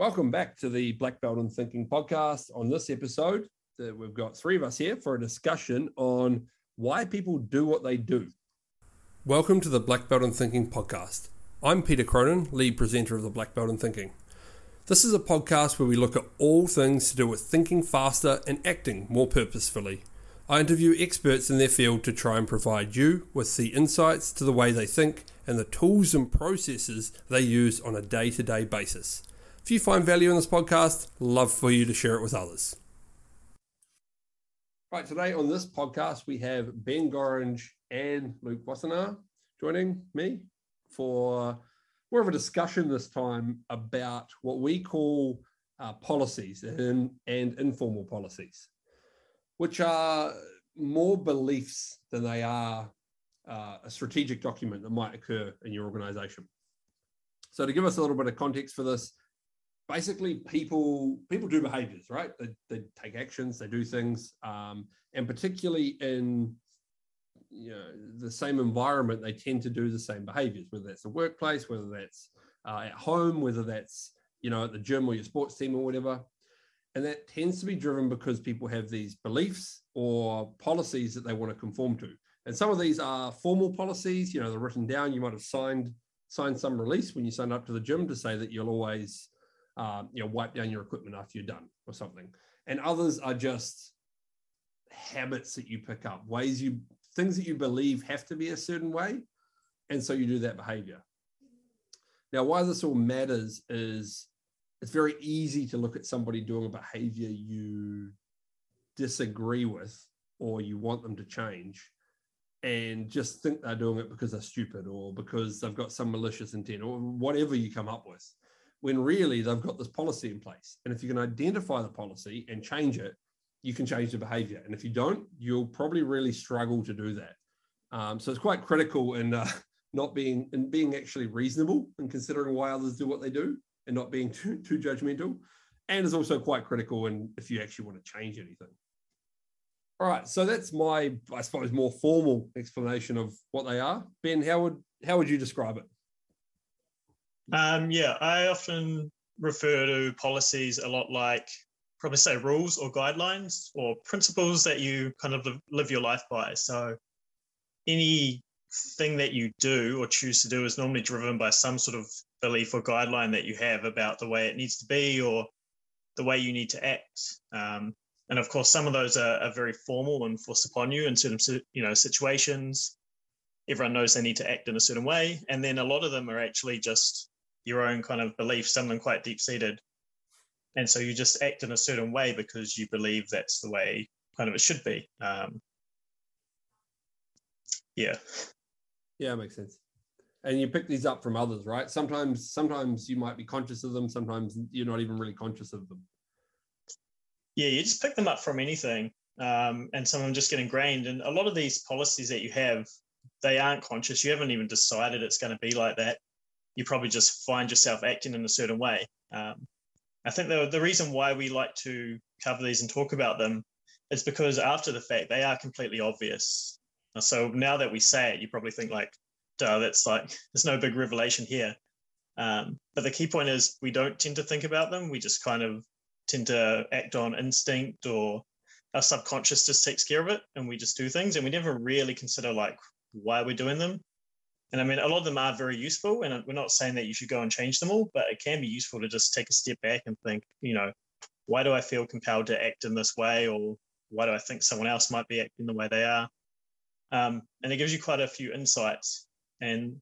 Welcome back to the Black Belt in Thinking podcast. On this episode, we've got three of us here for a discussion on why people do what they do. Welcome to the Black Belt in Thinking podcast. I'm Peter Cronin, lead presenter of the Black Belt in Thinking. This is a podcast where we look at all things to do with thinking faster and acting more purposefully. I interview experts in their field to try and provide you with the insights to the way they think and the tools and processes they use on a day to day basis. If you find value in this podcast, love for you to share it with others. Right, today on this podcast, we have Ben Gorringe and Luke Wassenaar joining me for more of a discussion this time about what we call uh, policies and, and informal policies, which are more beliefs than they are uh, a strategic document that might occur in your organization. So, to give us a little bit of context for this, basically people people do behaviors right? They, they take actions they do things um, and particularly in you know the same environment they tend to do the same behaviors whether that's the workplace whether that's uh, at home whether that's you know at the gym or your sports team or whatever. And that tends to be driven because people have these beliefs or policies that they want to conform to. And some of these are formal policies you know they're written down. You might have signed signed some release when you sign up to the gym to say that you'll always uh, you know, wipe down your equipment after you're done or something. And others are just habits that you pick up, ways you, things that you believe have to be a certain way. And so you do that behavior. Now, why this all matters is it's very easy to look at somebody doing a behavior you disagree with or you want them to change and just think they're doing it because they're stupid or because they've got some malicious intent or whatever you come up with when really they've got this policy in place. And if you can identify the policy and change it, you can change the behavior. And if you don't, you'll probably really struggle to do that. Um, so it's quite critical in uh, not being in being actually reasonable and considering why others do what they do and not being too, too judgmental. And is also quite critical in if you actually want to change anything. All right, so that's my, I suppose, more formal explanation of what they are. Ben, how would how would you describe it? Um, yeah, I often refer to policies a lot like probably say rules or guidelines or principles that you kind of live your life by. So anything that you do or choose to do is normally driven by some sort of belief or guideline that you have about the way it needs to be or the way you need to act. Um, and of course, some of those are, are, very formal and forced upon you in certain you know situations. Everyone knows they need to act in a certain way, and then a lot of them are actually just your own kind of beliefs, some of them quite deep seated. And so you just act in a certain way because you believe that's the way kind of it should be. Um, yeah. Yeah, makes sense. And you pick these up from others, right? Sometimes, sometimes you might be conscious of them. Sometimes you're not even really conscious of them. Yeah, you just pick them up from anything, um, and some of them just get ingrained. And a lot of these policies that you have, they aren't conscious. You haven't even decided it's going to be like that you probably just find yourself acting in a certain way. Um, I think the, the reason why we like to cover these and talk about them is because after the fact, they are completely obvious. So now that we say it, you probably think like, duh, that's like, there's no big revelation here. Um, but the key point is we don't tend to think about them. We just kind of tend to act on instinct or our subconscious just takes care of it and we just do things and we never really consider like why we're doing them and I mean, a lot of them are very useful, and we're not saying that you should go and change them all, but it can be useful to just take a step back and think, you know, why do I feel compelled to act in this way, or why do I think someone else might be acting the way they are? Um, and it gives you quite a few insights. And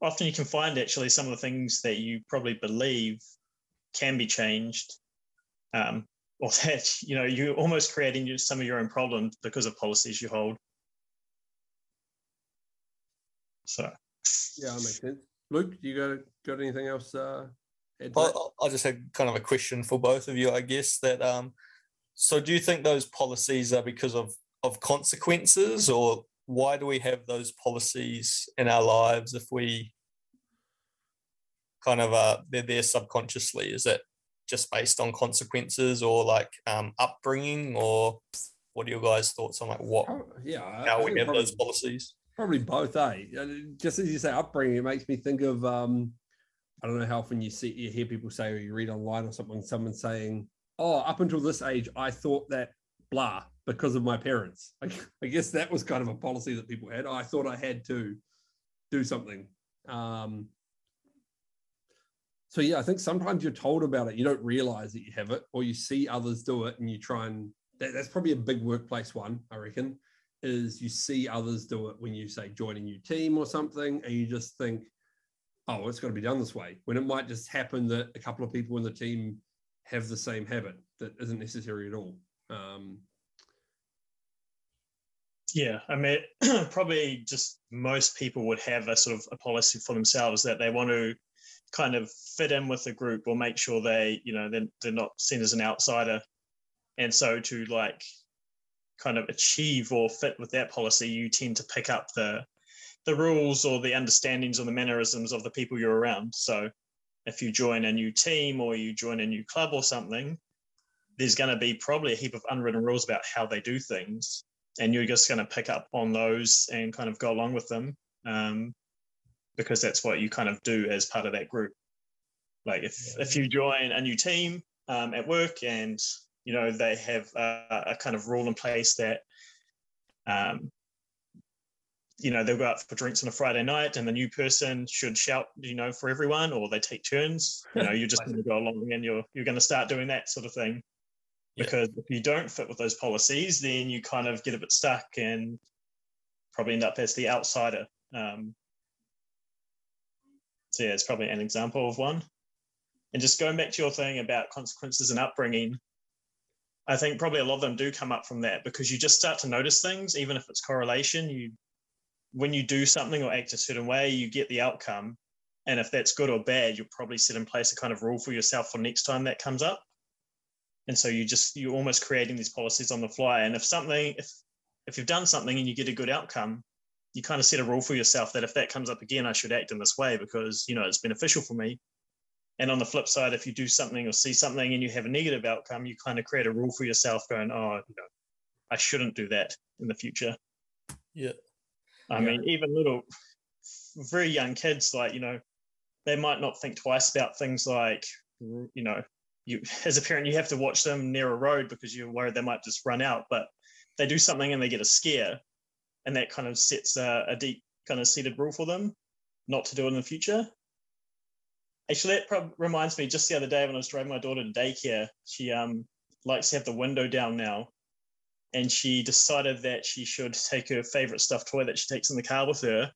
often you can find actually some of the things that you probably believe can be changed, um, or that you know you're almost creating some of your own problems because of policies you hold. So yeah, that makes sense. Luke, do you got got anything else? Uh, well, I just had kind of a question for both of you, I guess. That um, so do you think those policies are because of of consequences, or why do we have those policies in our lives if we kind of uh they're there subconsciously? Is it just based on consequences or like um, upbringing, or what are your guys' thoughts on like what? Yeah, how we have probably, those policies? Probably both, eh? Just as you say, upbringing, it makes me think of um, I don't know how often you see you hear people say or you read online or something, someone saying, "Oh, up until this age, I thought that blah because of my parents." I, I guess that was kind of a policy that people had. I thought I had to do something. Um, so yeah, I think sometimes you're told about it, you don't realize that you have it, or you see others do it, and you try and. That, that's probably a big workplace one, I reckon. Is you see others do it when you say join a new team or something, and you just think, oh, it's got to be done this way. When it might just happen that a couple of people in the team have the same habit that isn't necessary at all. Um, yeah, I mean, probably just most people would have a sort of a policy for themselves that they want to kind of fit in with the group or make sure they, you know, they're, they're not seen as an outsider. And so to like kind of achieve or fit with that policy, you tend to pick up the the rules or the understandings or the mannerisms of the people you're around. So if you join a new team or you join a new club or something, there's going to be probably a heap of unwritten rules about how they do things. And you're just going to pick up on those and kind of go along with them um, because that's what you kind of do as part of that group. Like if, if you join a new team um, at work and, you know, they have a, a kind of rule in place that um, you know, they'll go out for drinks on a Friday night and the new person should shout, you know, for everyone or they take turns. You know, you're just going to go along and you're you're going to start doing that sort of thing. Yeah. Because if you don't fit with those policies, then you kind of get a bit stuck and probably end up as the outsider. Um, so yeah, it's probably an example of one. And just going back to your thing about consequences and upbringing, I think probably a lot of them do come up from that because you just start to notice things, even if it's correlation. You when you do something or act a certain way, you get the outcome. And if that's good or bad, you'll probably set in place a kind of rule for yourself for next time that comes up. And so you just you're almost creating these policies on the fly. And if something, if if you've done something and you get a good outcome, you kind of set a rule for yourself that if that comes up again, I should act in this way because you know it's beneficial for me. And on the flip side, if you do something or see something and you have a negative outcome, you kind of create a rule for yourself, going, "Oh, you know, I shouldn't do that in the future." Yeah. I yeah. mean, even little, very young kids, like, you know, they might not think twice about things like, you know, you as a parent, you have to watch them near a road because you're worried they might just run out. But they do something and they get a scare, and that kind of sets a, a deep kind of seated rule for them not to do it in the future. Actually, that probably reminds me. Just the other day when I was driving my daughter to daycare, she um likes to have the window down now, and she decided that she should take her favorite stuffed toy that she takes in the car with her.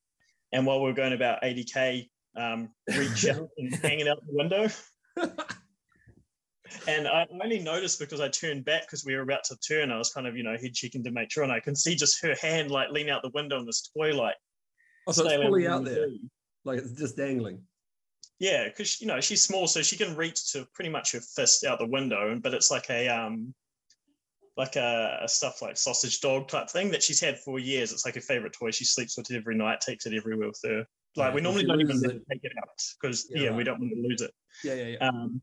And while we are going about 80k, um, reach out and hang it out the window. and I only noticed because I turned back because we were about to turn. I was kind of, you know, head checking to make sure, and I can see just her hand like lean out the window and this toy like. Oh, so it's fully out there, like it's just dangling. Yeah, because you know she's small, so she can reach to pretty much her fist out the window, but it's like a um, like a, a, stuff like sausage dog type thing that she's had for years. It's like her favorite toy. She sleeps with it every night, takes it everywhere with her. Like yeah, we normally don't even it. take it out because yeah, yeah right. we don't want to lose it. Yeah, yeah, yeah. Um,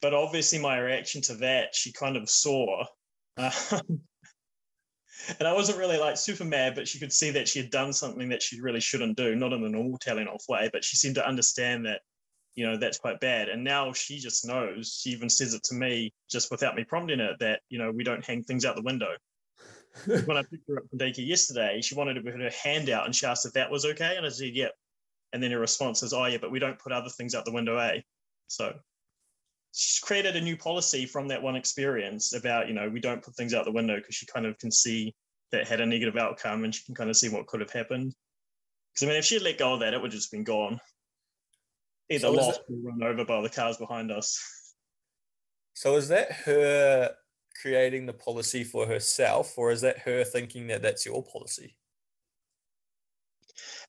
but obviously, my reaction to that, she kind of saw. Um, and I wasn't really like super mad, but she could see that she had done something that she really shouldn't do, not in the normal telling off way, but she seemed to understand that you know that's quite bad. And now she just knows she even says it to me just without me prompting it that you know we don't hang things out the window. When i picked her up from daycare yesterday she wanted to put her hand out and she asked if that was okay and i said yep. And then her response is oh yeah but we don't put other things out the window eh? So she's created a new policy from that one experience about you know we don't put things out the window because she kind of can see that had a negative outcome and she can kind of see what could have happened. Because i mean if she had let go of that it would have just been gone either so lost or run over by the cars behind us. So is that her creating the policy for herself, or is that her thinking that that's your policy?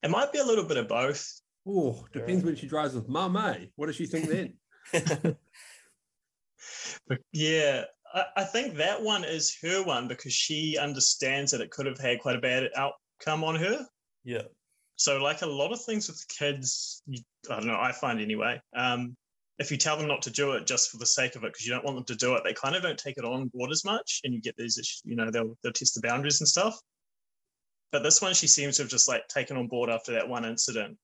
It might be a little bit of both. Oh, depends when she drives with mum, eh? What does she think then? yeah, I, I think that one is her one because she understands that it could have had quite a bad outcome on her. Yeah. So, like a lot of things with kids, you, I don't know, I find anyway, um, if you tell them not to do it just for the sake of it, because you don't want them to do it, they kind of don't take it on board as much. And you get these, you know, they'll, they'll test the boundaries and stuff. But this one, she seems to have just like taken on board after that one incident.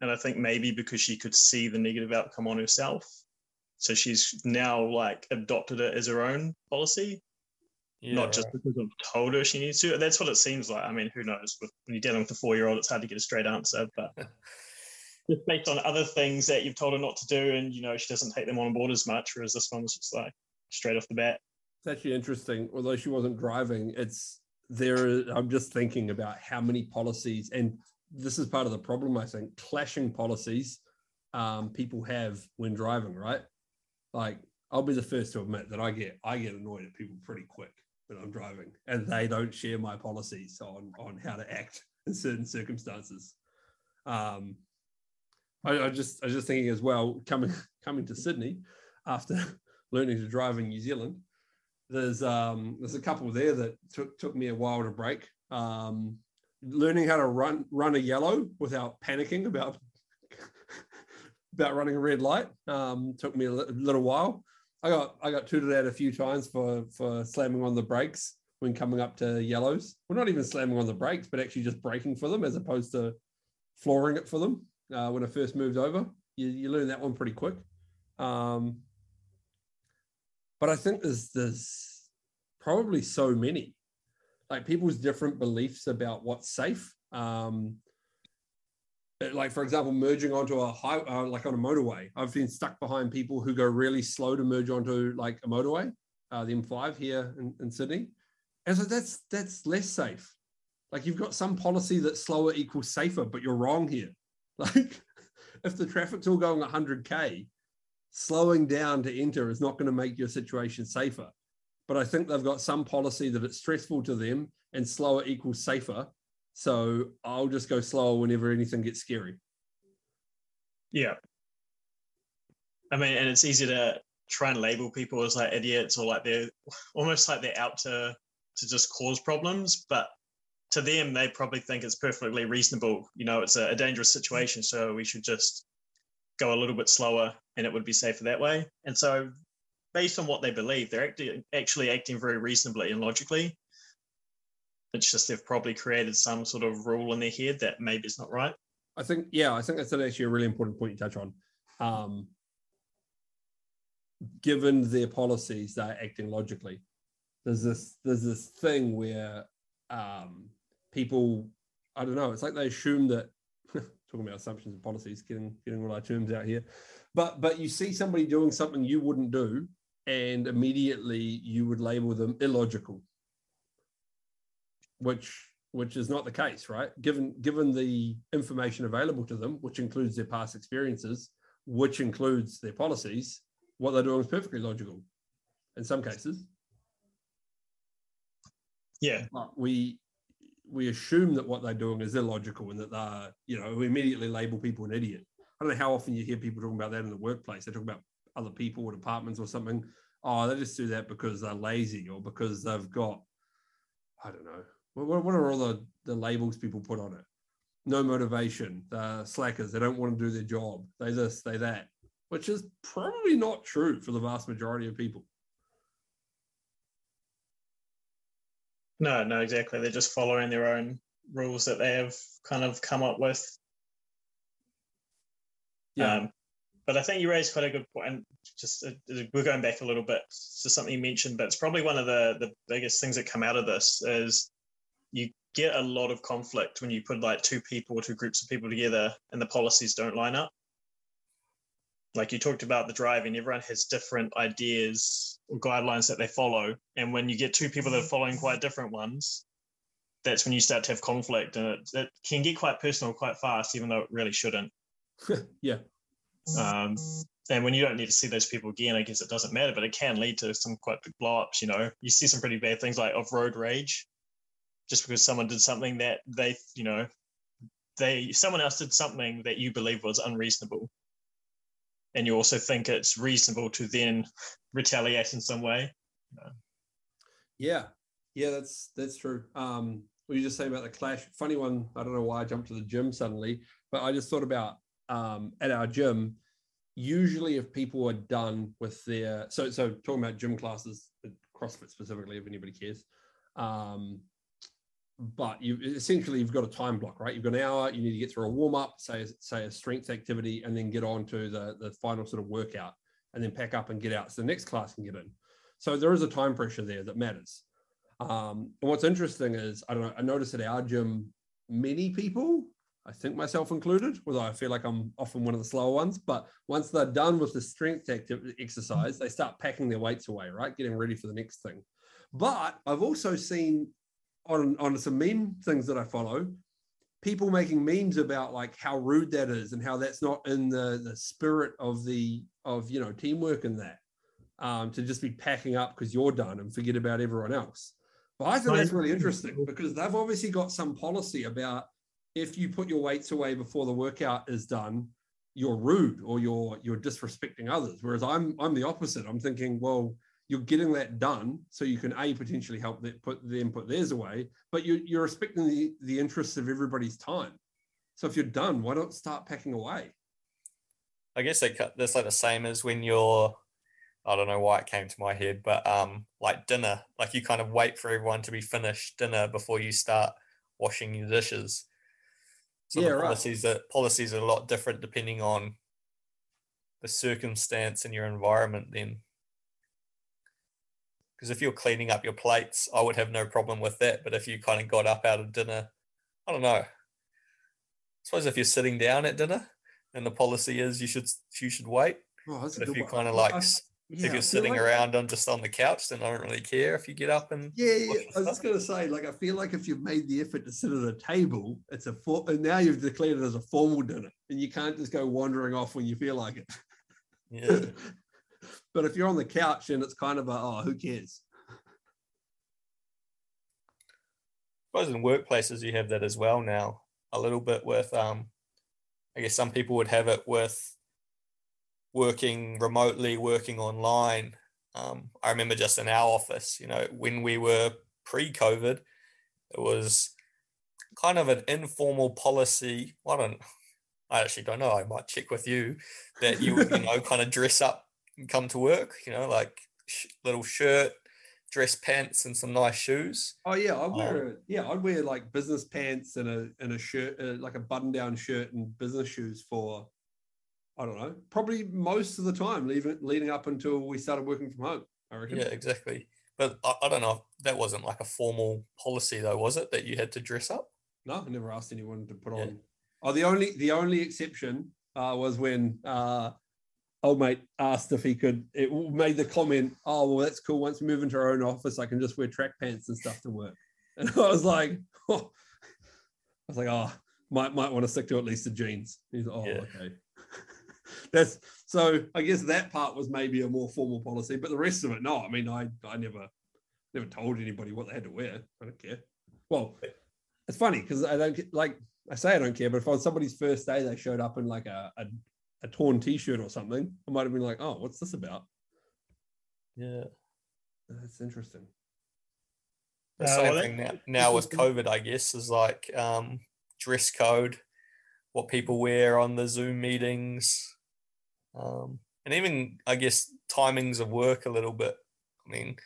And I think maybe because she could see the negative outcome on herself. So she's now like adopted it as her own policy, Yeah, not just because I've told her she needs to. That's what it seems like. I mean, who knows? When you're dealing with a four year old, it's hard to get a straight answer, but just based on other things that you've told her not to do, and you know, she doesn't take them on board as much, whereas this one was just like straight off the bat. It's actually interesting. Although she wasn't driving, it's there. I'm just thinking about how many policies, and this is part of the problem. I think clashing policies um, people have when driving. Right, like I'll be the first to admit that I get I get annoyed at people pretty quick when I'm driving, and they don't share my policies on on how to act in certain circumstances. Um, I, I just I was just thinking as well coming coming to Sydney after learning to drive in New Zealand. There's um, there's a couple there that took took me a while to break. Um, learning how to run run a yellow without panicking about about running a red light um, took me a little while. I got I got tooted out a few times for for slamming on the brakes when coming up to yellows. Well, not even slamming on the brakes, but actually just braking for them as opposed to flooring it for them uh, when I first moved over. You, you learn that one pretty quick. Um, but I think there's there's probably so many, like people's different beliefs about what's safe. Um, like for example, merging onto a high, uh, like on a motorway. I've been stuck behind people who go really slow to merge onto like a motorway, uh, the M5 here in, in Sydney, and so that's that's less safe. Like you've got some policy that slower equals safer, but you're wrong here. Like if the traffic's all going 100k, slowing down to enter is not going to make your situation safer. But I think they've got some policy that it's stressful to them and slower equals safer. So I'll just go slower whenever anything gets scary. Yeah. I mean, and it's easy to try and label people as like idiots or like they're almost like they're out to to just cause problems, but to them they probably think it's perfectly reasonable. You know, it's a, a dangerous situation, so we should just go a little bit slower and it would be safer that way. And so based on what they believe, they're acting, actually acting very reasonably and logically. It's just they've probably created some sort of rule in their head that maybe is not right. I think, yeah, I think that's actually a really important point you touch on. Um, given their policies, they're acting logically. There's this, there's this thing where um, people, I don't know, it's like they assume that talking about assumptions and policies, getting getting all our terms out here. But but you see somebody doing something you wouldn't do, and immediately you would label them illogical, which which is not the case, right? Given given the information available to them, which includes their past experiences, which includes their policies, what they're doing is perfectly logical in some cases. Yeah. But we we assume that what they're doing is illogical and that they're, you know, we immediately label people an idiot. I don't know how often you hear people talking about that in the workplace. They talk about other people or departments or something. Oh, they just do that because they're lazy or because they've got, I don't know. What, what are all the, the labels people put on it? No motivation, they're slackers, they don't want to do their job, they this, they that, which is probably not true for the vast majority of people. No, no, exactly. They're just following their own rules that they have kind of come up with. Yeah. Um, but I think you raised quite a good point. And just uh, we're going back a little bit to something you mentioned, but it's probably one of the the biggest things that come out of this is you get a lot of conflict when you put like two people or two groups of people together and the policies don't line up. Like you talked about the driving, everyone has different ideas or guidelines that they follow. And when you get two people that are following quite different ones, that's when you start to have conflict. And it, it can get quite personal quite fast, even though it really shouldn't. yeah. Um, and when you don't need to see those people again, I guess it doesn't matter, but it can lead to some quite big blow ups. You know, you see some pretty bad things like of road rage, just because someone did something that they, you know, they someone else did something that you believe was unreasonable, and you also think it's reasonable to then retaliate in some way. Yeah, yeah, that's that's true. Um, what you just say about the clash? Funny one. I don't know why I jumped to the gym suddenly, but I just thought about um, at our gym. Usually, if people are done with their so so talking about gym classes, CrossFit specifically, if anybody cares, um, but you essentially you've got a time block, right? You've got an hour. You need to get through a warm up, say say a strength activity, and then get on to the the final sort of workout, and then pack up and get out so the next class can get in. So there is a time pressure there that matters. Um, and what's interesting is I don't know. I noticed at our gym, many people, I think myself included, although I feel like I'm often one of the slower ones, but once they're done with the strength activity exercise, they start packing their weights away, right? Getting ready for the next thing. But I've also seen on on some meme things that I follow, people making memes about like how rude that is and how that's not in the the spirit of the of you know teamwork and that um, to just be packing up because you're done and forget about everyone else. But I think that's really interesting because they've obviously got some policy about if you put your weights away before the workout is done, you're rude or you're you're disrespecting others. Whereas I'm I'm the opposite. I'm thinking, well, you're getting that done so you can a potentially help that put them put theirs away but you're, you're respecting the the interests of everybody's time. So if you're done why not start packing away? I guess they cut that's like the same as when you're i don't know why it came to my head but um like dinner like you kind of wait for everyone to be finished dinner before you start washing your dishes. So yeah, the policies right. are policies are a lot different depending on the circumstance and your environment then because if you're cleaning up your plates, I would have no problem with that. But if you kind of got up out of dinner, I don't know. I suppose if you're sitting down at dinner and the policy is you should you should wait. Oh, if you kind of like I, yeah, if you're sitting like, around on just on the couch, then I don't really care if you get up and yeah. yeah. I was just gonna say, like, I feel like if you've made the effort to sit at a table, it's a for, and now you've declared it as a formal dinner, and you can't just go wandering off when you feel like it. Yeah. But if you're on the couch and it's kind of a, oh, who cares? I suppose in workplaces you have that as well now, a little bit with, um, I guess some people would have it with working remotely, working online. Um, I remember just in our office, you know, when we were pre COVID, it was kind of an informal policy. I don't, I actually don't know. I might check with you that you would, you know, kind of dress up come to work, you know, like sh- little shirt, dress pants, and some nice shoes. Oh yeah, I'd wear um, yeah, I'd wear like business pants and a and a shirt, uh, like a button down shirt and business shoes for. I don't know. Probably most of the time, leaving leading up until we started working from home. I reckon. Yeah, exactly. But I, I don't know. That wasn't like a formal policy, though, was it? That you had to dress up? No, I never asked anyone to put yeah. on. Oh, the only the only exception uh, was when uh, old mate asked if he could it made the comment oh well that's cool. Once we move into our own office i can just wear track pants and stuff to work. And i was like oh. i was like oh might might want to stick to at least the jeans. He's like, oh yeah. okay. That's so i guess that part was maybe a more formal policy but the rest of it no i mean i i never never told anybody what they had to wear. I don't care. Well it's funny because i don't like i say i don't care but if on somebody's first day they showed up in like a, a a torn T-shirt or something, I might have been like, "Oh, what's this about?" Yeah, that's interesting. The uh, same well, thing now, now with COVID, I guess, is like um, dress code, what people wear on the Zoom meetings, um, and even I guess timings of work a little bit. I mean,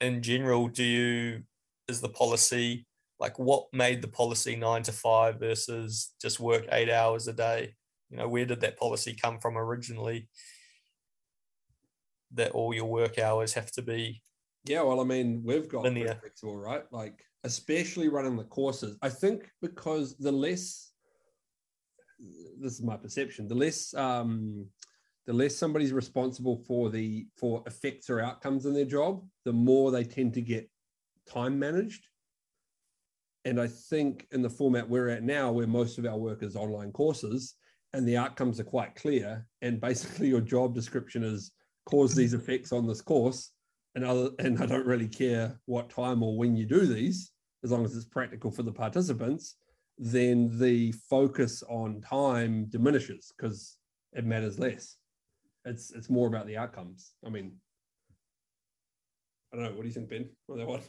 in general, do you is the policy like what made the policy nine to five versus just work eight hours a day? You know where did that policy come from originally? That all your work hours have to be yeah well i mean we've got linear. flexible right? Like especially running the courses. I think because the less this is my perception the less um the less somebody's responsible for the for effects or outcomes in their job the more they tend to get time managed. And i think in the format we're at now where most of our work is online courses and the outcomes are quite clear and basically your job description is cause these effects on this course and other and i don't really care what time or when you do these as long as it's practical for the participants then the focus on time diminishes because it matters less. It's it's more about the outcomes. I mean i don't know. What do you think ben on that one?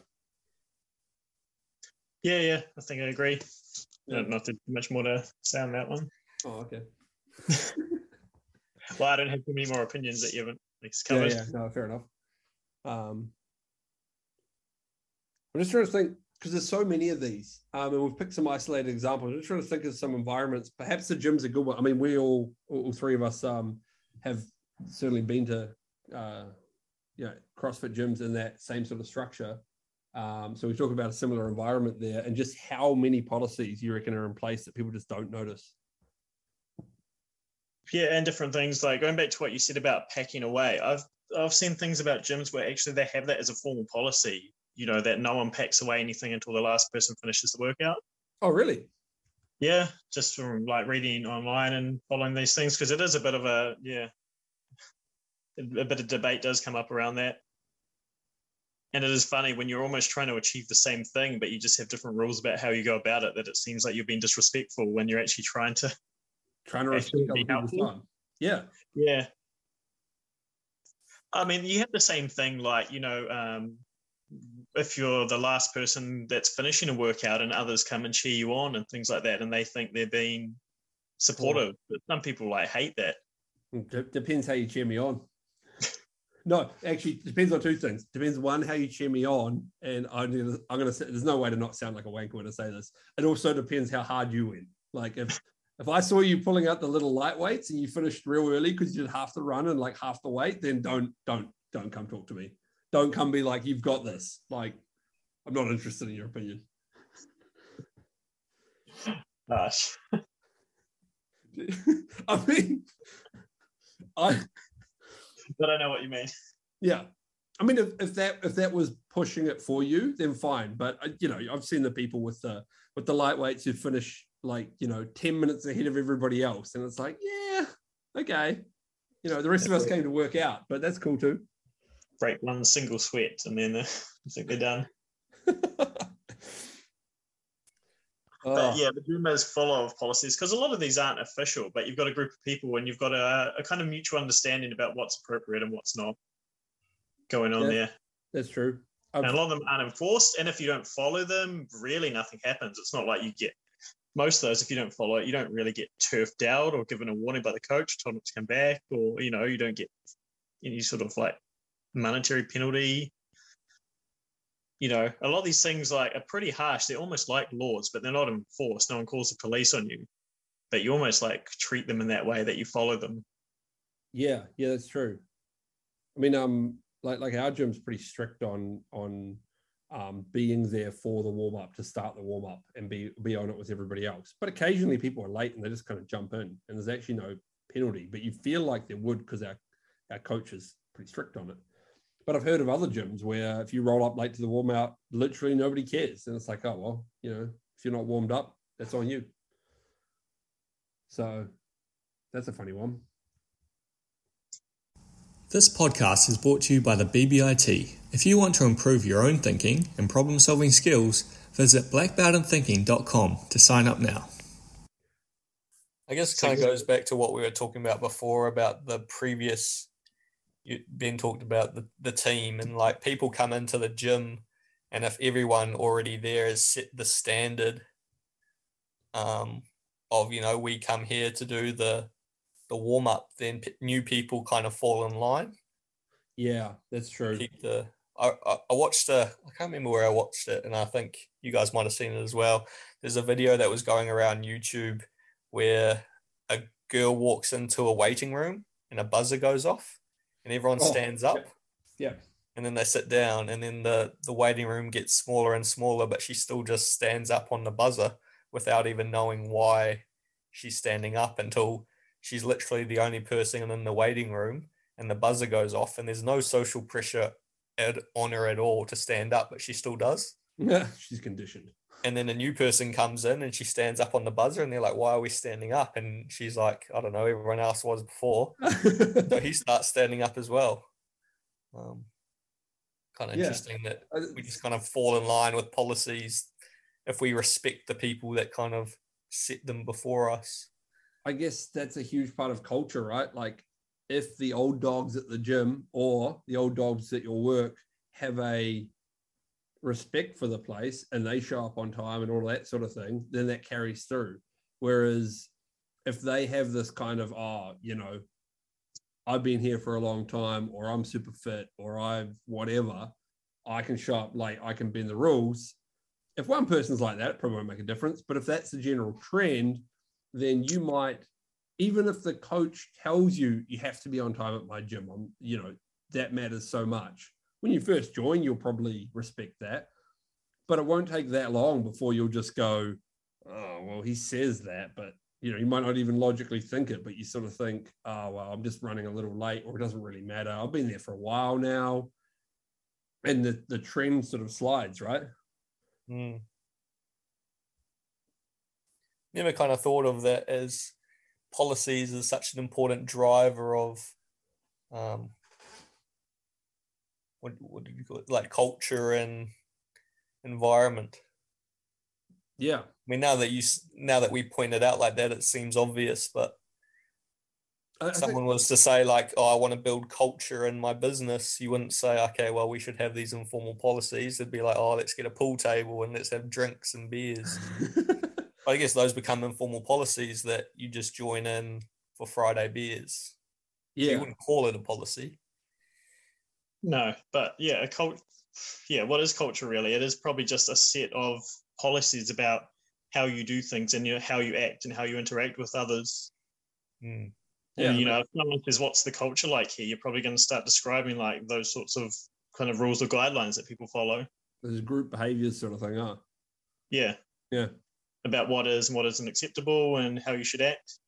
Yeah yeah. I think i agree. Yeah. not too much more to say on that one Oh, okay. well, I don't have too many more opinions that you haven't covered. Yeah, yeah, no, fair enough. Um, I'm just trying to think. because there's so many of these, um, and we've picked some isolated examples. I'm just trying to think of some environments. Perhaps the gym's a good one. I mean, we all, all three of us, um, have certainly been to, uh, you know, CrossFit gyms in that same sort of structure. Um, so we talk about a similar environment there, and just how many policies you reckon are in place that people just don't notice. Yeah, and different things like going back to what you said about packing away. I've I've seen things about gyms where actually they have that as a formal policy. You know that no one packs away anything until the last person finishes the workout. Oh, really? Yeah, just from like reading online and following these things because it is a bit of a yeah, a bit of debate does come up around that. And it is funny when you're almost trying to achieve the same thing, but you just have different rules about how you go about it. That it seems like you're being disrespectful when you're actually trying to trying to respect other people's time. Yeah, yeah. I mean, you have the same thing, like you know, um, if you're the last person that's finishing a workout and others come and cheer you on and things like that, and they think they're being supportive, but some people like hate that. D- depends how you cheer me on. no, actually, depends on two things. Depends one how you cheer me on, and I'm gonna, I'm gonna say there's no way to not sound like a wanker when I say this. It also depends how hard you went. Like if if I saw you pulling out the little lightweights and you finished real early because you did half the run and like half the weight, then don't don't don't come talk to me. Don't come be like you've got this. Like I'm not interested in your opinion. Gosh. I mean, I. But I know what you mean. Yeah, I mean, if, if that if that was pushing it for you, then fine. But uh, you know, I've seen the people with the with the lightweights who finish like you know 10 minutes ahead of everybody else and it's like yeah okay you know the rest of us came to work out but that's cool too break one single sweat and then uh, i think they're done oh. But yeah, the gym is full of policies because a lot of these aren't official, but you've got a group of people and you've got a, a kind of mutual understanding about what's appropriate and what's not going on yeah, there. That's true. And a lot of them aren't enforced. And if you don't follow them, really nothing happens. It's not like you get most of those, if you don't follow it, you don't really get turfed out or given a warning by the coach, told not to come back, or you know, you don't get any sort of like monetary penalty. You know, a lot of these things like are pretty harsh. They're almost like laws, but they're not enforced. No one calls the police on you, but you almost like treat them in that way that you follow them. Yeah, yeah, that's true. I mean, um, like like our gym's pretty strict on on um, being there for the warm up to start the warm up and be be on it with everybody else. But occasionally people are late and they just kind of jump in, and there's actually no penalty. But you feel like there would because our our coach is pretty strict on it. But I've heard of other gyms where if you roll up late to the warm out, literally nobody cares, and it's like, oh well, you know, if you're not warmed up, that's on you. So that's a funny one. This podcast is brought to you by the BBIT. If you want to improve your own thinking and problem solving skills, visit blackbeltinthinking.com to sign up now. I guess it kind of goes back to what we were talking about before about the previous being talked about the, the team and like people come into the gym and if everyone already there has set the standard um, of you know we come here to do the the warm up, then p- new people kind of fall in line. Yeah, that's true. Keep the I, I, I watched a I can't remember where I watched it, and I think you guys might have seen it as well. There's a video that was going around YouTube where a girl walks into a waiting room and a buzzer goes off, and everyone oh, stands up. Yeah. yeah. And then they sit down, and then the the waiting room gets smaller and smaller, but she still just stands up on the buzzer without even knowing why she's standing up until she's literally the only person in the waiting room and the buzzer goes off and there's no social pressure at, on her at all to stand up, but she still does. Yeah, she's conditioned. And then a new person comes in and she stands up on the buzzer and they're like, why are we standing up? And she's like, I don't know, everyone else was before. so he starts standing up as well. Um, kind of yeah. interesting that we just kind of fall in line with policies if we respect the people that kind of set them before us. I guess that's a huge part of culture, right? Like if the old dogs at the gym or the old dogs at your work have a respect for the place and they show up on time and all that sort of thing, then that carries through. Whereas if they have this kind of, oh, you know, I've been here for a long time, or I'm super fit, or I've whatever, I can show up late, I can bend the rules. if one person's like that, it probably won't make a difference. But if that's the general trend, then you might, even if the coach tells you you have to be on time at my gym, I'm, you know, that matters so much. When you first join, you'll probably respect that. But it won't take that long before you'll just go, oh, well, he says that, but you know, you might not even logically think it, but you sort of think, oh, well, I'm just running a little late or it doesn't really matter. I've been there for a while now. And the, the trend sort of slides, right? Mm. Never kind of thought of that as policies as such an important driver of um, what, what do you call it? Like culture and environment. Yeah. I mean, now that you now that we pointed out like that, it seems obvious, but I someone think, was to say like, "Oh, I want to build culture in my business," you wouldn't say, "Okay, well, we should have these informal policies." It'd be like, "Oh, let's get a pool table and let's have drinks and beers." I guess those become informal policies that you just join in for Friday beers. Yeah, you wouldn't call it a policy. No, but yeah, a cult. Yeah, what is culture really? It is probably just a set of policies about how you do things and you know, how you act and how you interact with others. Mm. Yeah, and, you know, if someone says, "What's the culture like here?" You're probably going to start describing like those sorts of kind of rules or guidelines that people follow. There's group behaviors sort of thing, huh? Yeah. Yeah. About what is and what isn't acceptable and how you should act.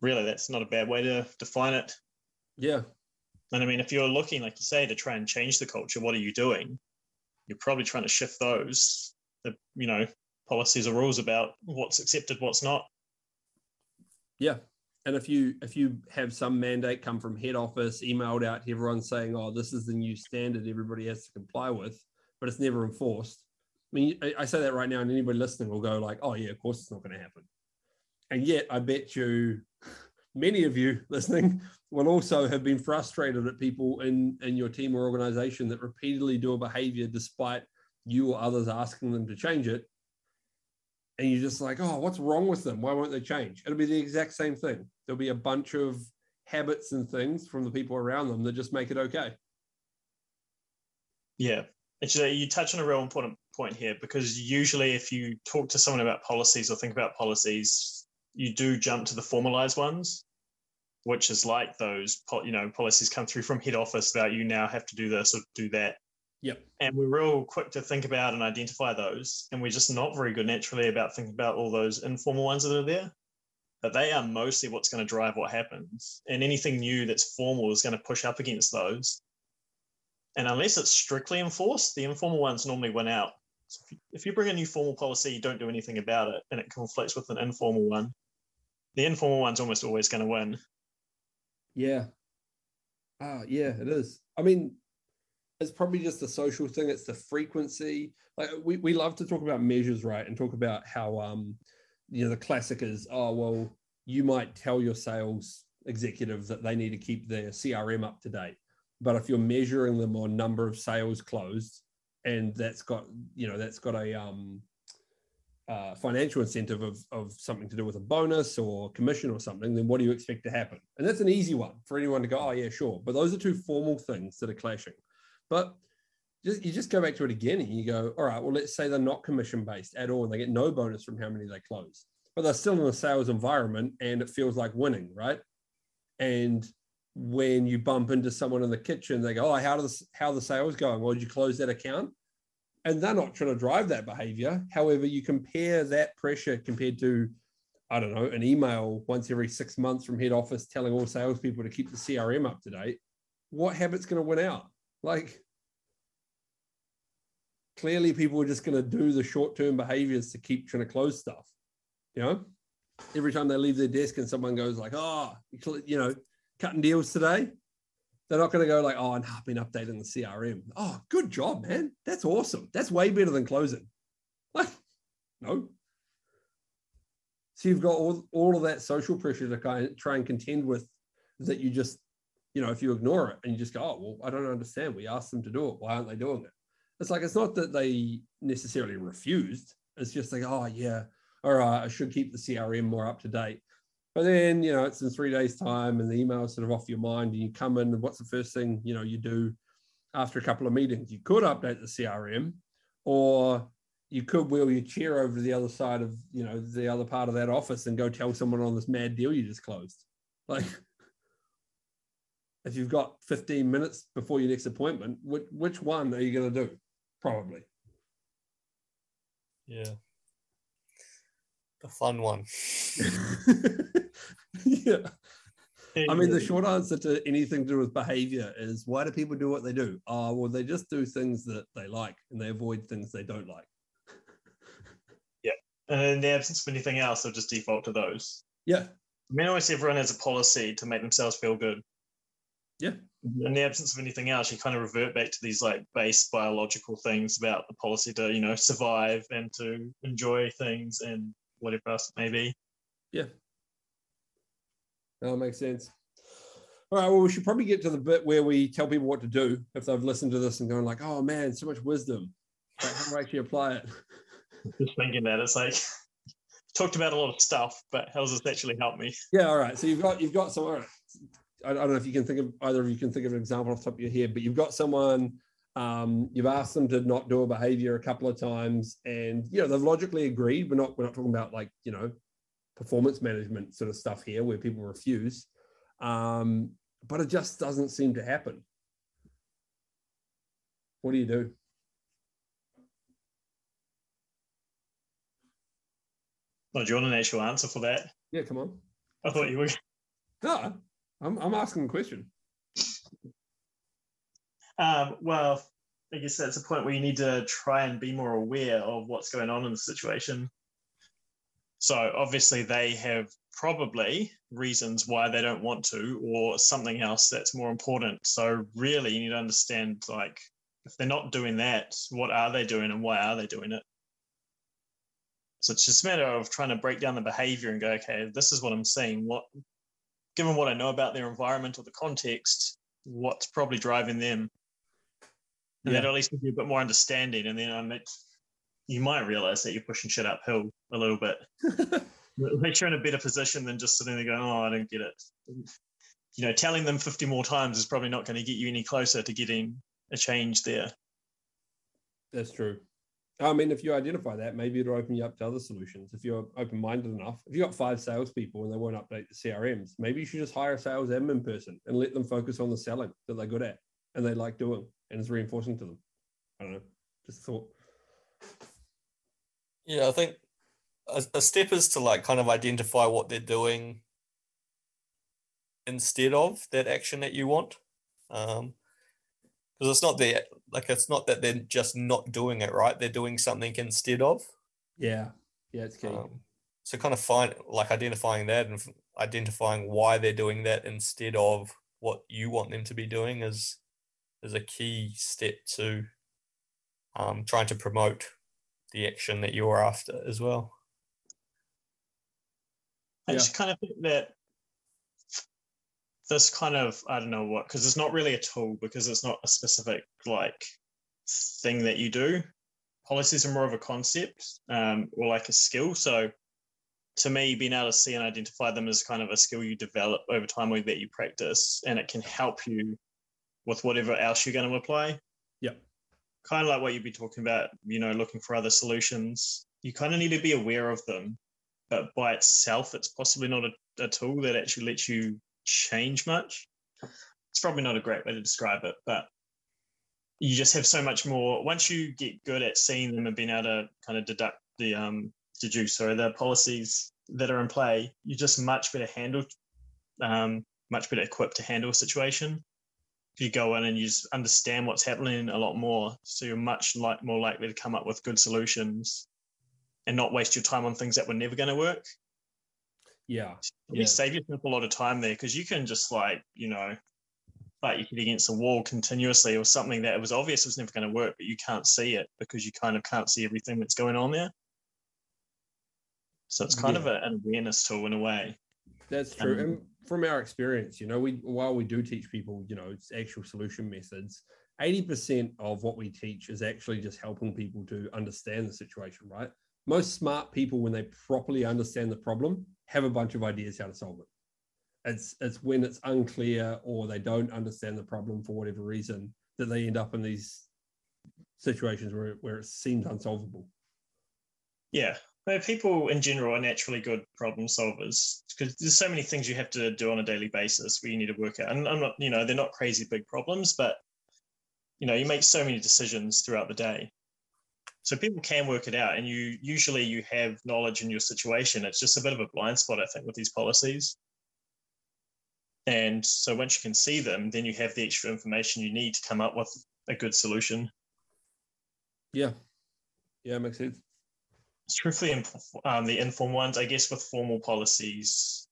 Really, that's not a bad way to define it. Yeah. And I mean, if you're looking, like you say, to try and change the culture, what are you doing? You're probably trying to shift those, you know, policies or rules about what's accepted, what's not. Yeah. And if you if you have some mandate come from head office, emailed out to everyone saying, "Oh, this is the new standard everybody has to comply with," but it's never enforced. I mean, I say that right now, and anybody listening will go like, "Oh, yeah, of course it's not going to happen." And yet, I bet you, many of you listening will also have been frustrated at people in in your team or organization that repeatedly do a behavior despite you or others asking them to change it and you're just like, oh, what's wrong with them? Why won't they change? It'll be the exact same thing. There'll be a bunch of habits and things from the people around them that just make it okay. Yeah. Actually, uh, you touch on a real important point here because usually, if you talk to someone about policies or think about policies, you do jump to the formalized ones, which is like those, you know, policies come through from head office that you now have to do this or do that. Yep. And we're real quick to think about and identify those. And we're just not very good naturally about thinking about all those informal ones that are there. But they are mostly what's going to drive what happens. And anything new that's formal is going to push up against those. And unless it's strictly enforced, the informal ones normally win out. So if, you, if you bring a new formal policy, you don't do anything about it, and it conflicts with an informal one, the informal one's almost always going to win. Yeah. Ah, yeah, it is. I mean, it's probably just the social thing. It's the frequency. Like we, we love to talk about measures, right? And talk about how um, you know, the classic is, oh well, you might tell your sales executive that they need to keep their CRM up to date. But if you're measuring them on number of sales closed, and that's got, you know, that's got a um uh, financial incentive of, of something to do with a bonus or commission or something, then what do you expect to happen? And that's an easy one for anyone to go, oh, yeah, sure. But those are two formal things that are clashing. But just, you just go back to it again and you go, all right, well, let's say they're not commission based at all and they get no bonus from how many they close, but they're still in a sales environment and it feels like winning, right? And when you bump into someone in the kitchen, they go, oh, how does how the sales going? Well, did you close that account? And they're not trying to drive that behavior. However, you compare that pressure compared to, I don't know, an email once every six months from head office telling all salespeople to keep the CRM up to date. What habit's going to win out? Like, clearly, people are just going to do the short term behaviors to keep trying to close stuff. You know, every time they leave their desk and someone goes like, "Oh, you know, cutting deals today," they're not going to go like, "Oh, I've been updating the CRM." Oh, good job, man. That's awesome. That's way better than closing. Like, no. So you've got all, all of that social pressure to kind of try and contend with that you just you know, if you ignore it and you just go, oh, well, I don't understand. We asked them to do it. Why aren't they doing it? It's like, it's not that they necessarily refused. It's just like, oh, yeah, all right, I should keep the CRM more up to date. But then, you know, it's in three days' time and the email is sort of off your mind and you come in and what's the first thing, you know, you do? after a couple of meetings. You could update the CRM, or you could wheel your chair over to the other side of you know the other part of that office and go tell someone on this mad deal you just closed. Like, if you've got 15 minutes before your next appointment, which, which one are you going to do? Probably. Yeah. The fun one. yeah. I mean, the short answer to anything to do with behavior is why do people do what they do? Oh, well, they just do things that they like and they avoid things they don't like. yeah. And in the absence of anything else, they'll just default to those. Yeah. I mean, almost everyone has a policy to make themselves feel good. Yeah. In the absence of anything else, you kind of revert back to these like base biological things about the policy to, you know, survive and to enjoy things and whatever else it may be. Yeah. That makes sense. All right. Well, we should probably get to the bit where we tell people what to do if they've listened to this and going like, "Oh man, so much wisdom." But how do I actually apply it? Just thinking that it's like talked about a lot of stuff, but how does this actually help me? Yeah. All right. So you've got you've got some. Right. I, I don't know if you can think of either of you can think of an example off the top of your head, but you've got someone. Um, you've asked them to not do a behavior a couple of times, and you know they've logically agreed. We're not we're not talking about like you know performance management sort of stuff here where people refuse. Um, but it just doesn't seem to happen. What do you do? Do you want an actual answer for that? Yeah, come on. I thought you were. No, I'm, I'm asking a question. Um, well, I guess that's a point where you need to try and be more aware of what's going on in the situation. So obviously they have probably reasons why they don't want to, or something else that's more important. So really, you need to understand like if they're not doing that, what are they doing and why are they doing it? So it's just a matter of trying to break down the behavior and go, okay, this is what I'm seeing. What, given what I know about their environment or the context, what's probably driving them? And Yeah. that at least give you a bit more understanding. And then um, it, you might realize that you're pushing shit uphill a little bit. Make you're in a better position than just sitting there going, oh, I don't get it. You know, telling them 50 more times is probably not going to get you any closer to getting a change there. That's true. I mean, if you identify that, maybe it'll open you up to other solutions. If you're open minded enough, if you've got five salespeople and they won't update the CRMs, maybe you should just hire a sales admin person and let them focus on the selling that they're good at and they like doing and it's reinforcing to them. I don't know. Just thought. Yeah, I think a, a step is to like kind of identify what they're doing instead of that action that you want. Um, because it's not there, like it's not that they're just not doing it right; they're doing something instead of. Yeah. Yeah, it's key. Um, so kind of find like identifying that and identifying why they're doing that instead of what you want them to be doing is is a key step to um, trying to promote the action that you're after as well. I Yeah. just kind of think that this kind of I don't know what because it's not really a tool because it's not a specific like thing that you do. Policies are more of a concept um, or like a skill. So to me, being able to see and identify them is kind of a skill you develop over time or that you practice, and it can help you with whatever else you're going to apply. Yep. Kind of like what you'd be talking about, you know, looking for other solutions. You kind of need to be aware of them but by itself, it's possibly not a, a tool that actually lets you change much. It's probably not a great way to describe it, but you just have so much more. Once you get good at seeing them and being able to kind of deduct the um, deduce or the policies that are in play, you're just much better handled, um, much better equipped to handle a situation. You go in and you just understand what's happening a lot more, so you're much like more likely to come up with good solutions and not waste your time on things that were never going to work. Yeah. You Yeah. save yourself a lot of time there because you can just like, you know, fight your head against a wall continuously or something that it was obvious was never going to work, but you can't see it because you kind of can't see everything that's going on there. So it's kind of a, an awareness tool in a way. That's true. Um, from our experience, you know, we while we do teach people, you know, it's actual solution methods, 80% of what we teach is actually just helping people to understand the situation, right? Most smart people, when they properly understand the problem, have a bunch of ideas how to solve it. It's it's when it's unclear or they don't understand the problem for whatever reason that they end up in these situations where where it seems unsolvable. Yeah, but people in general are naturally good problem solvers because there's so many things you have to do on a daily basis where you need to work out. And I'm not, you know, they're not crazy big problems, but you know, you make so many decisions throughout the day. So people can work it out, and you usually you have knowledge in your situation. It's just a bit of a blind spot, I think, with these policies. And so once you can see them, then you have the extra information you need to come up with a good solution. Yeah, yeah, makes sense. Truthfully, um, the informal ones, I guess, with formal policies,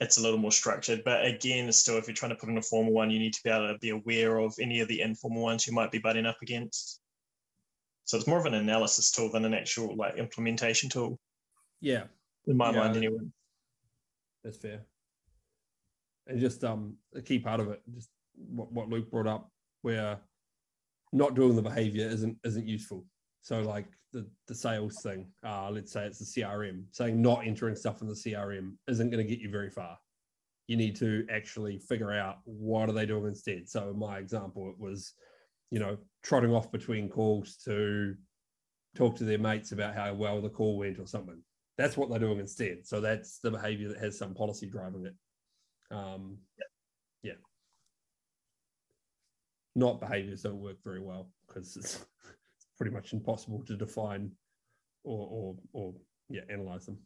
it's a little more structured. But again, still, if you're trying to put in a formal one, you need to be able to be aware of any of the informal ones you might be butting up against. So it's more of an analysis tool than an actual like implementation tool. Yeah, in my yeah, mind, anyway. That's fair. And just um, a key part of it, just what, what Luke brought up, where not doing the behavior isn't isn't useful. So like the the sales thing, uh, let's say it's the CRM, saying not entering stuff in the CRM isn't going to get you very far. You need to actually figure out what are they doing instead. So in my example, it was, you know, trotting off between calls to talk to their mates about how well the call went or something. That's what they're doing instead. So that's the behavior that has some policy driving it. Um, yeah. Not behaviors don't work very well because it's pretty much impossible to define or, or, or yeah, analyze them.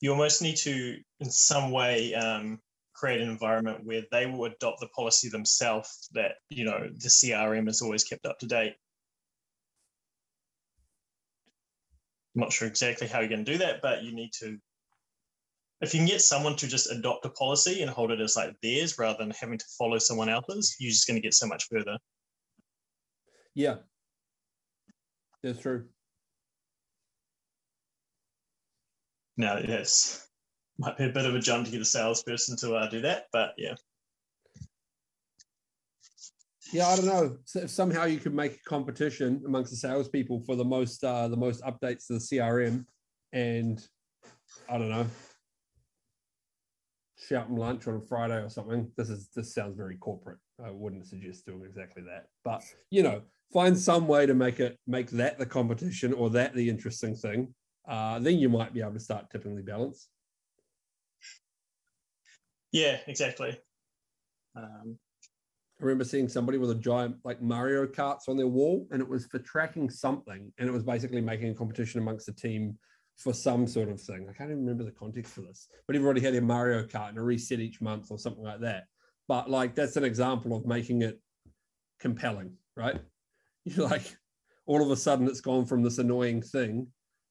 You almost need to, in some way, um, create an environment where they will adopt the policy themselves that you know the CRM is always kept up to date. I'm not sure exactly how you're going to do that, but you need to. If you can get someone to just adopt a policy and hold it as like theirs rather than having to follow someone else's, you're just going to get so much further. Yeah, that's true. Now, yes, might be a bit of a jump to get a salesperson to uh, do that, but yeah. Yeah, I don't know. So if somehow you could make a competition amongst the salespeople for the most uh, the most updates to the CRM, and I don't know, shouting lunch on a Friday or something. This is this sounds very corporate. I wouldn't suggest doing exactly that, but you know, find some way to make it make that the competition or that the interesting thing. Uh, then you might be able to start tipping the balance. Yeah, exactly. Um, I remember seeing somebody with a giant like Mario Karts on their wall, and it was for tracking something, and it was basically making a competition amongst the team for some sort of thing. I can't even remember the context for this, but everybody had a Mario Kart and a reset each month or something like that. But like that's an example of making it compelling, right? You're like, all of a sudden it's gone from this annoying thing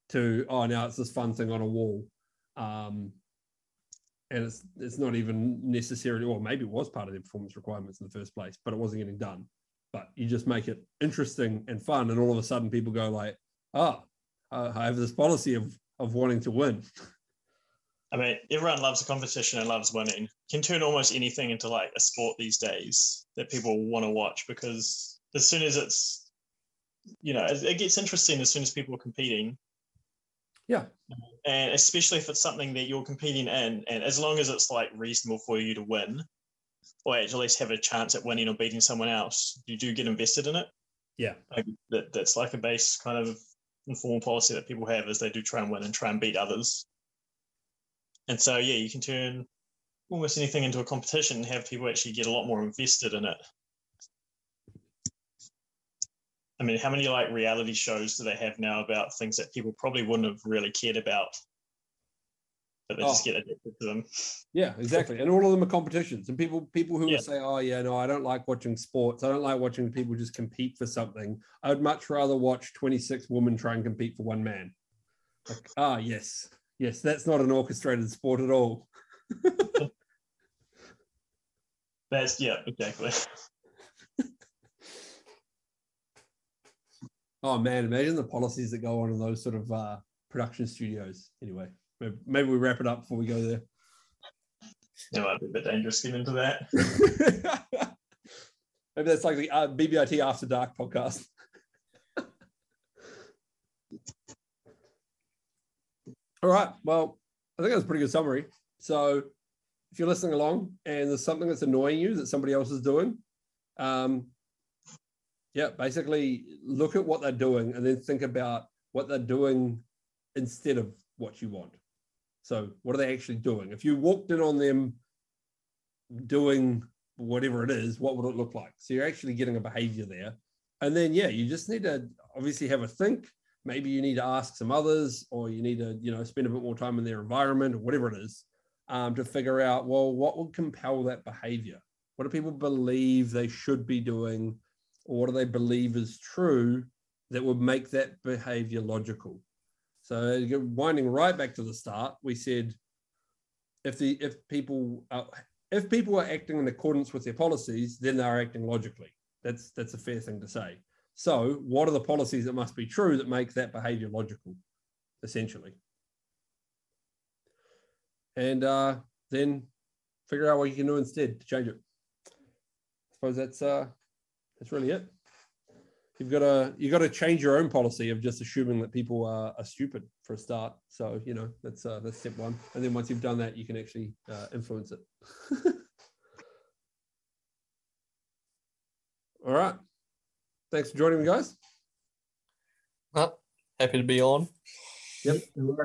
to oh now it's this fun thing on a wall. Um, and it's it's not even necessarily, or maybe it was part of the performance requirements in the first place, but it wasn't getting done. But you just make it interesting and fun, and all of a sudden people go like, "Oh, Uh, I have this policy of of wanting to win." I mean, everyone loves a competition and loves winning. Can turn almost anything into like a sport these days that people want to watch because as soon as it's, you know, it, it gets interesting as soon as people are competing yeah. And especially if it's something that you're competing in, and as long as it's like reasonable for you to win, or at least have a chance at winning or beating someone else, you do get invested in it. Yeah. Like that, that's like a base kind of informal policy that people have is they do try and win and try and beat others. And so, yeah, you can turn almost anything into a competition and have people actually get a lot more invested in it. I mean, how many like reality shows do they have now about things that people probably wouldn't have really cared about, but they oh. just get addicted to them? Yeah, exactly. And all of them are competitions. And people people who yeah. say, "Oh, yeah, no, I don't like watching sports. I don't like watching people just compete for something. I would much rather watch 26 women try and compete for one man." Like, ah, yes, yes, that's not an orchestrated sport at all. that's yeah, exactly. Oh man, imagine the policies that go on in those sort of uh, production studios. Anyway, maybe, maybe we wrap it up before we go there. That might be a bit dangerous getting into that. maybe that's like the uh, BBIT After Dark podcast. All right. Well, I think that's a pretty good summary. So if you're listening along and there's something that's annoying you that somebody else is doing, um, yeah, basically look at what they're doing and then think about what they're doing instead of what you want. So, what are they actually doing? If you walked in on them doing whatever it is, what would it look like? So, you're actually getting a behavior there. And then, yeah, you just need to obviously have a think. Maybe you need to ask some others, or you need to, you know, spend a bit more time in their environment, or whatever it is, um, to figure out, well, what would compel that behavior? What do people believe they should be doing? Or what do they believe is true that would make that behavior logical? So winding right back to the start, we said if the if people are, if people are acting in accordance with their policies, then they're acting logically. That's that's a fair thing to say. So, what are the policies that must be true that make that behavior logical, essentially? And uh, then figure out what you can do instead to change it. I suppose that's uh, that's really it you've got to you got to change your own policy of just assuming that people are, are stupid for a start. So you know that's uh, that's step one, and then once you've done that, you can actually uh, influence it. All right. Thanks for joining me, guys. Well, happy to be on. Yep. All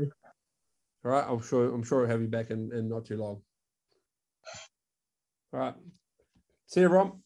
right. I'm sure I'm sure I'll have you back in, in not too long. All right. See you, everyone.